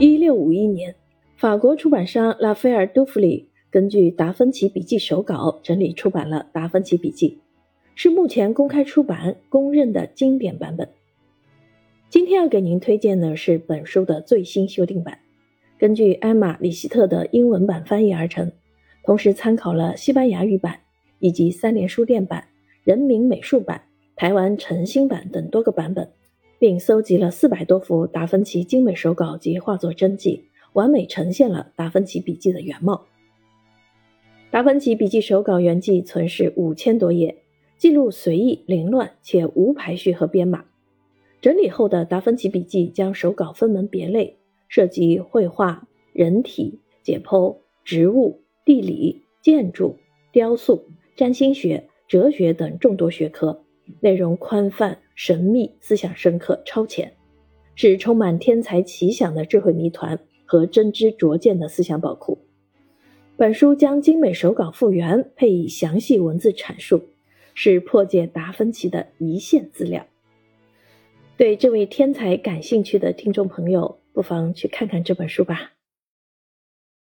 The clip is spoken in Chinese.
一六五一年，法国出版商拉斐尔·杜弗里根据达芬奇笔记手稿整理出版了《达芬奇笔记》，是目前公开出版公认的经典版本。今天要给您推荐的是本书的最新修订版，根据艾玛·里希特的英文版翻译而成，同时参考了西班牙语版以及三联书店版、人民美术版、台湾诚心版等多个版本。并搜集了四百多幅达芬奇精美手稿及画作真迹，完美呈现了达芬奇笔记的原貌。达芬奇笔记手稿原迹存世五千多页，记录随意凌乱且无排序和编码。整理后的达芬奇笔记将手稿分门别类，涉及绘画、人体、解剖、植物、地理、建筑、雕塑、占星学、哲学等众多学科。内容宽泛、神秘、思想深刻、超前，是充满天才奇想的智慧谜团和真知灼见的思想宝库。本书将精美手稿复原，配以详细文字阐述，是破解达芬奇的一线资料。对这位天才感兴趣的听众朋友，不妨去看看这本书吧。